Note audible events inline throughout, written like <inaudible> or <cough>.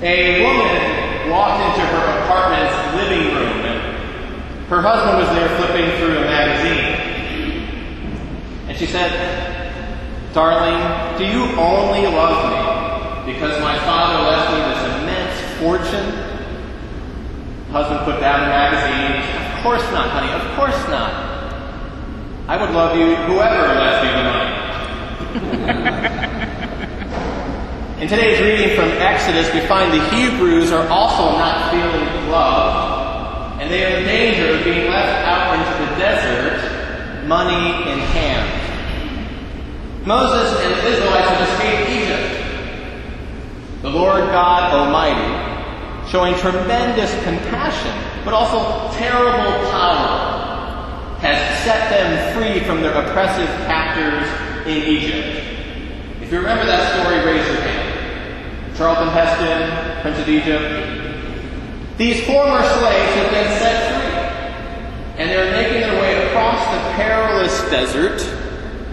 A woman walked into her apartment's living room her husband was there flipping through a magazine. And she said, Darling, do you only love me because my father left me this immense fortune? Husband put down the magazine. Of course not, honey, of course not. I would love you whoever left me the money. <laughs> In today's reading from Exodus, we find the Hebrews are also not feeling love, and they are in danger of being left out into the desert, money in hand. Moses and the Israelites have escaped Egypt. The Lord God Almighty, showing tremendous compassion, but also terrible power, has set them free from their oppressive captors in Egypt. If you remember that story, raise your hand. Charlton Heston, Prince of Egypt. These former slaves have been set free, and their making their way across the perilous desert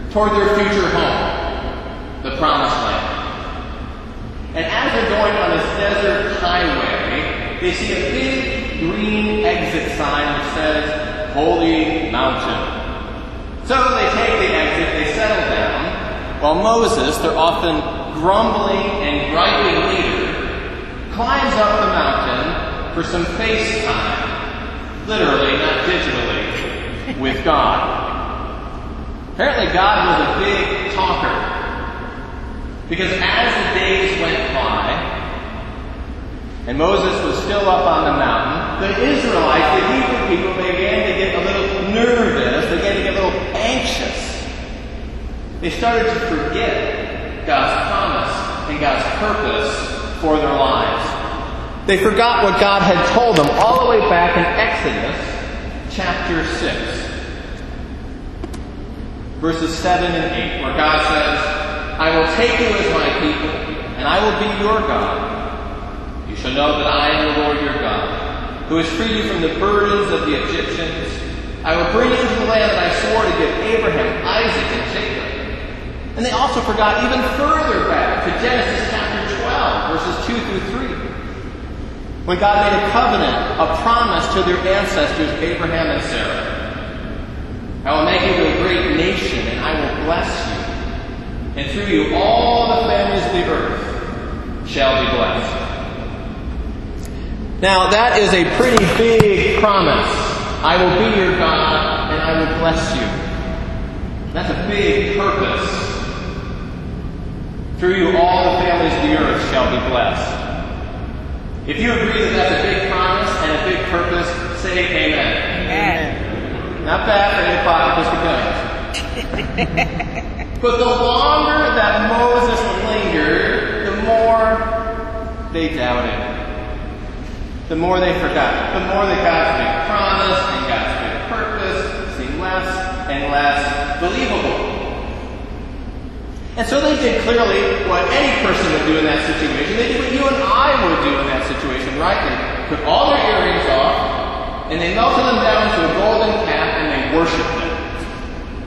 toward their future home, the Promised Land. And as they're going on this desert highway, they see a big green exit sign which says, holy mountain. So they take the exit, they settle down, while Moses, they're often grumbling and griping leader, climbs up the mountain for some face time, literally, not digitally, with God. Apparently, God was a big talker. Because as the days went by, and Moses was still up on the mountain, the Israelites, the Hebrew people, began to get a little nervous, they began to get a little anxious. They started to forget God's promise and God's purpose for their lives. They forgot what God had told them all the way back in Exodus chapter 6, verses 7 and 8, where God says, I will take you as my people, and I will be your God. You shall know that I am the Lord your God, who has freed you from the burdens of the Egyptians. I will bring you into the land that I swore to give Abraham, Isaac, and Jacob. And they also forgot even further back to Genesis chapter 12, verses 2 through 3. When God made a covenant, a promise to their ancestors, Abraham and Sarah. I will make you a great nation, and I will bless you. And through you all the families of the earth shall be blessed. Now, that is a pretty big promise. I will be your God and I will bless you. That's a big purpose. Through you, all the families of the earth shall be blessed. If you agree that that's a big promise and a big purpose, say amen. Amen. Not bad for any Episcopalians. <laughs> but the longer that Moses lingered, the more they doubted the more they forgot. The more that God's big promise and God's big purpose seemed less and less believable. And so they did clearly what any person would do in that situation. They did what you and I would do in that situation, right? They took all their earrings off, and they melted them down to a golden calf, and they worshipped them.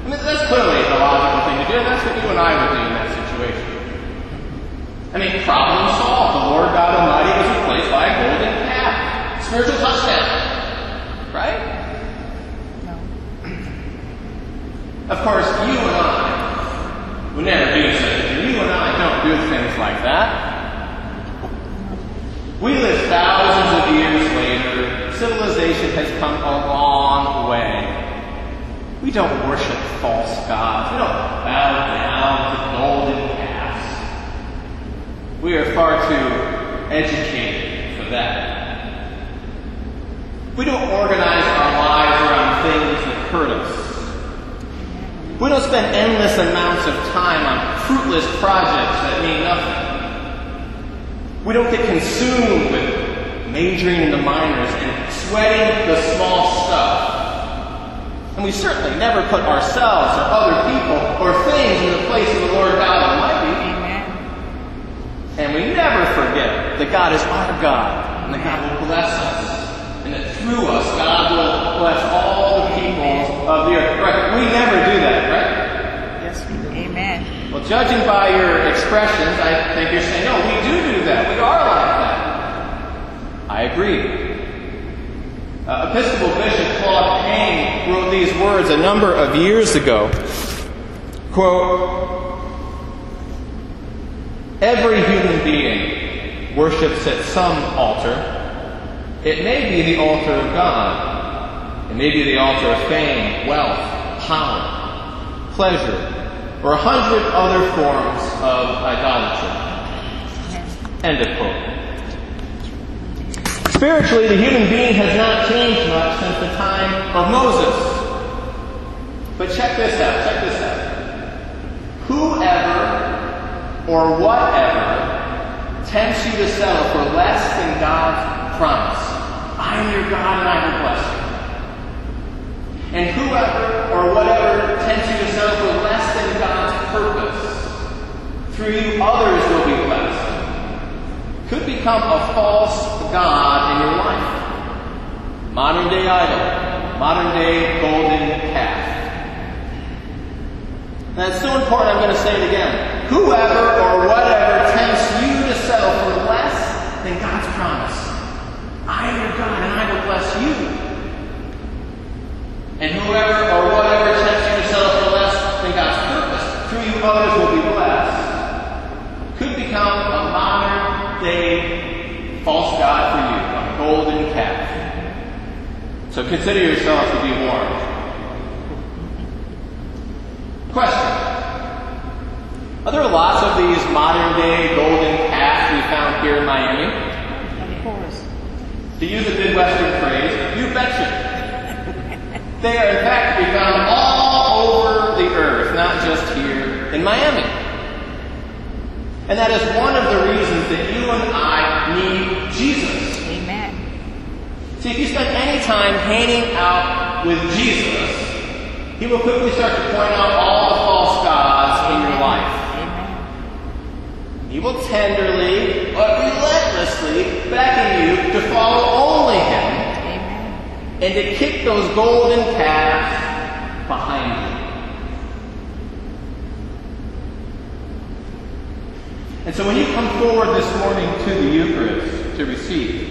I mean, that's clearly the logical thing to do, and that's what you and I would do in that situation. I mean, problem solved. The Lord God Almighty was replaced by a golden calf. Spiritual touchdown. Right? No. Of course, you and I would never do such a thing. You and I don't do things like that. We live thousands of years later. Civilization has come a long way. We don't worship false gods. We don't bow down to golden calves. We are far too educated for that. We don't organize our lives around things that hurt us. We don't spend endless amounts of time on fruitless projects that mean nothing. We don't get consumed with majoring in the minors and sweating the small stuff. And we certainly never put ourselves or other people or things in the place of the Lord God Almighty. Amen. And we never forget that God is our God and that God will bless us. And that through us, God will bless all the peoples of the earth. Right? We never do that, right? Yes, we do. Amen. Well, judging by your expressions, I think you're saying, no, we do do that. We are like that. I agree. Uh, Episcopal Bishop Claude Payne wrote these words a number of years ago. Quote, Every human being worships at some altar. It may be the altar of God. It may be the altar of fame, wealth, power, pleasure, or a hundred other forms of idolatry. End of quote. Spiritually, the human being has not changed much since the time of Moses. But check this out, check this out. Whoever or whatever tempts you to settle for less than God's promise, I am your God and I will bless you. And whoever or whatever tempts you to settle for less than God's purpose, through you others will be blessed, could become a false God in your life. Modern day idol, modern day golden calf. That's so important, I'm going to say it again. Whoever or whatever tempts you to settle for less than God's promise, I am your God and I will bless you. And whoever or whatever tempts you to settle for less than God's purpose, through you others will be blessed, could become a modern day false God for you, a golden calf. So consider yourself to be warned. Question. Are there lots of these modern day golden calves we found here in Miami? Of course. To use a Midwestern phrase, you betcha. They are in fact to be found all over the earth, not just here in Miami. And that is one of the reasons that you and I need Jesus. See, if you spend any time hanging out with Jesus, he will quickly start to point out all the false gods in your life. He will tenderly but relentlessly beckon you to follow only him and to kick those golden calves behind you. And so when you come forward this morning to the Eucharist to receive,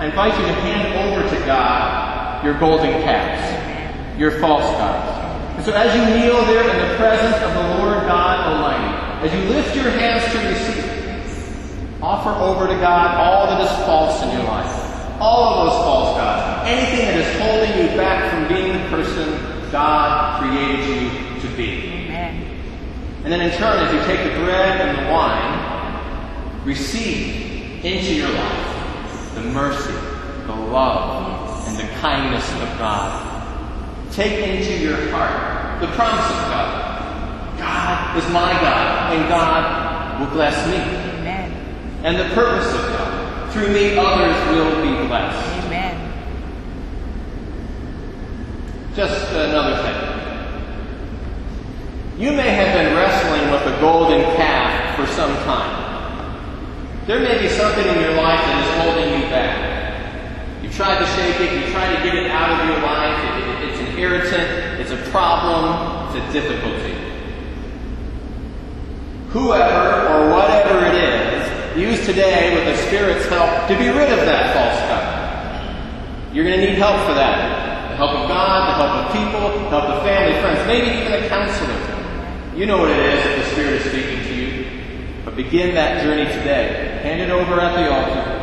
I invite you to hand over to God your golden calves, your false gods. And so as you kneel there in the presence of the Lord God Almighty, as you lift your hands to receive, offer over to God all that is false in your life. All of those false gods. Anything that is holding you back from being the person God created you to be. Amen. And then in turn, as you take the bread and the wine, receive into your life the mercy, the love, and the kindness of God. Take into your heart the promise of God. God is my God, and God will bless me. Amen. And the purpose of God. Through me, others will be blessed. Amen. Just another thing. You may have been wrestling with a golden calf for some time. There may be something in your life that is holding you back. You've tried to shake it, you've tried to get it out of your life. It- it- it's an irritant, it's a problem, it's a difficulty. Whoever or whatever it is, use today with the Spirit's help to be rid of that false god. You're going to need help for that. The help of God, the help of people, the help of family, friends, maybe even a counselor. You know what it is that the Spirit is speaking to you. But begin that journey today. Hand it over at the altar.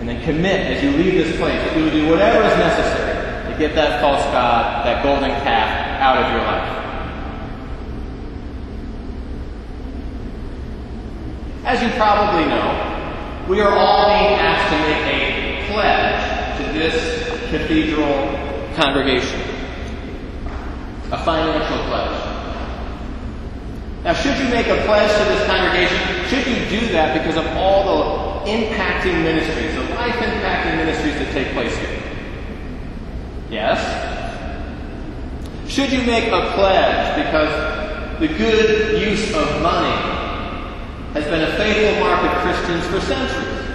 And then commit as you leave this place that you will do whatever is necessary to get that false God, that golden calf, out of your life. As you probably know, we are all being asked to make a pledge to this cathedral congregation. A financial pledge. Now, should you make a pledge to this congregation, should you do that because of all the impacting ministries, the life impacting ministries that take place here? Yes? Should you make a pledge because the good use of money has been a faithful mark of Christians for centuries?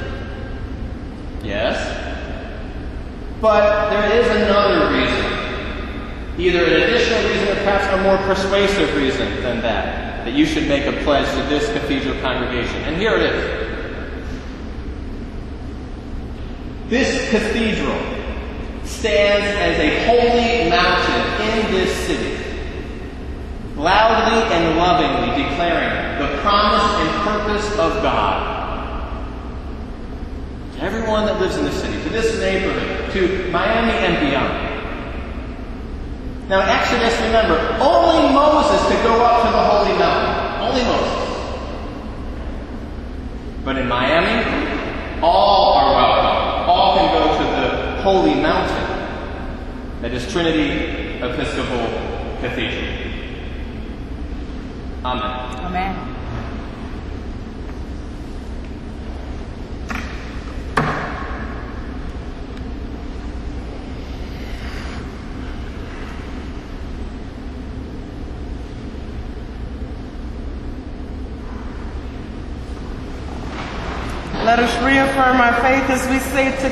Yes? But there is another reason, either an additional reason or perhaps a more persuasive reason than that, that you should make a pledge to this cathedral congregation. And here it is. This cathedral stands as a holy mountain in this city, loudly and lovingly declaring the promise and purpose of God. To everyone that lives in the city, to this neighborhood, to Miami and beyond. Now, Exodus, remember, only Moses could go up to the holy mountain. Only Moses. But in Miami, all are welcome. All can go to the holy mountain that is Trinity Episcopal Cathedral. Amen. Amen. Let us reaffirm our faith as we say together.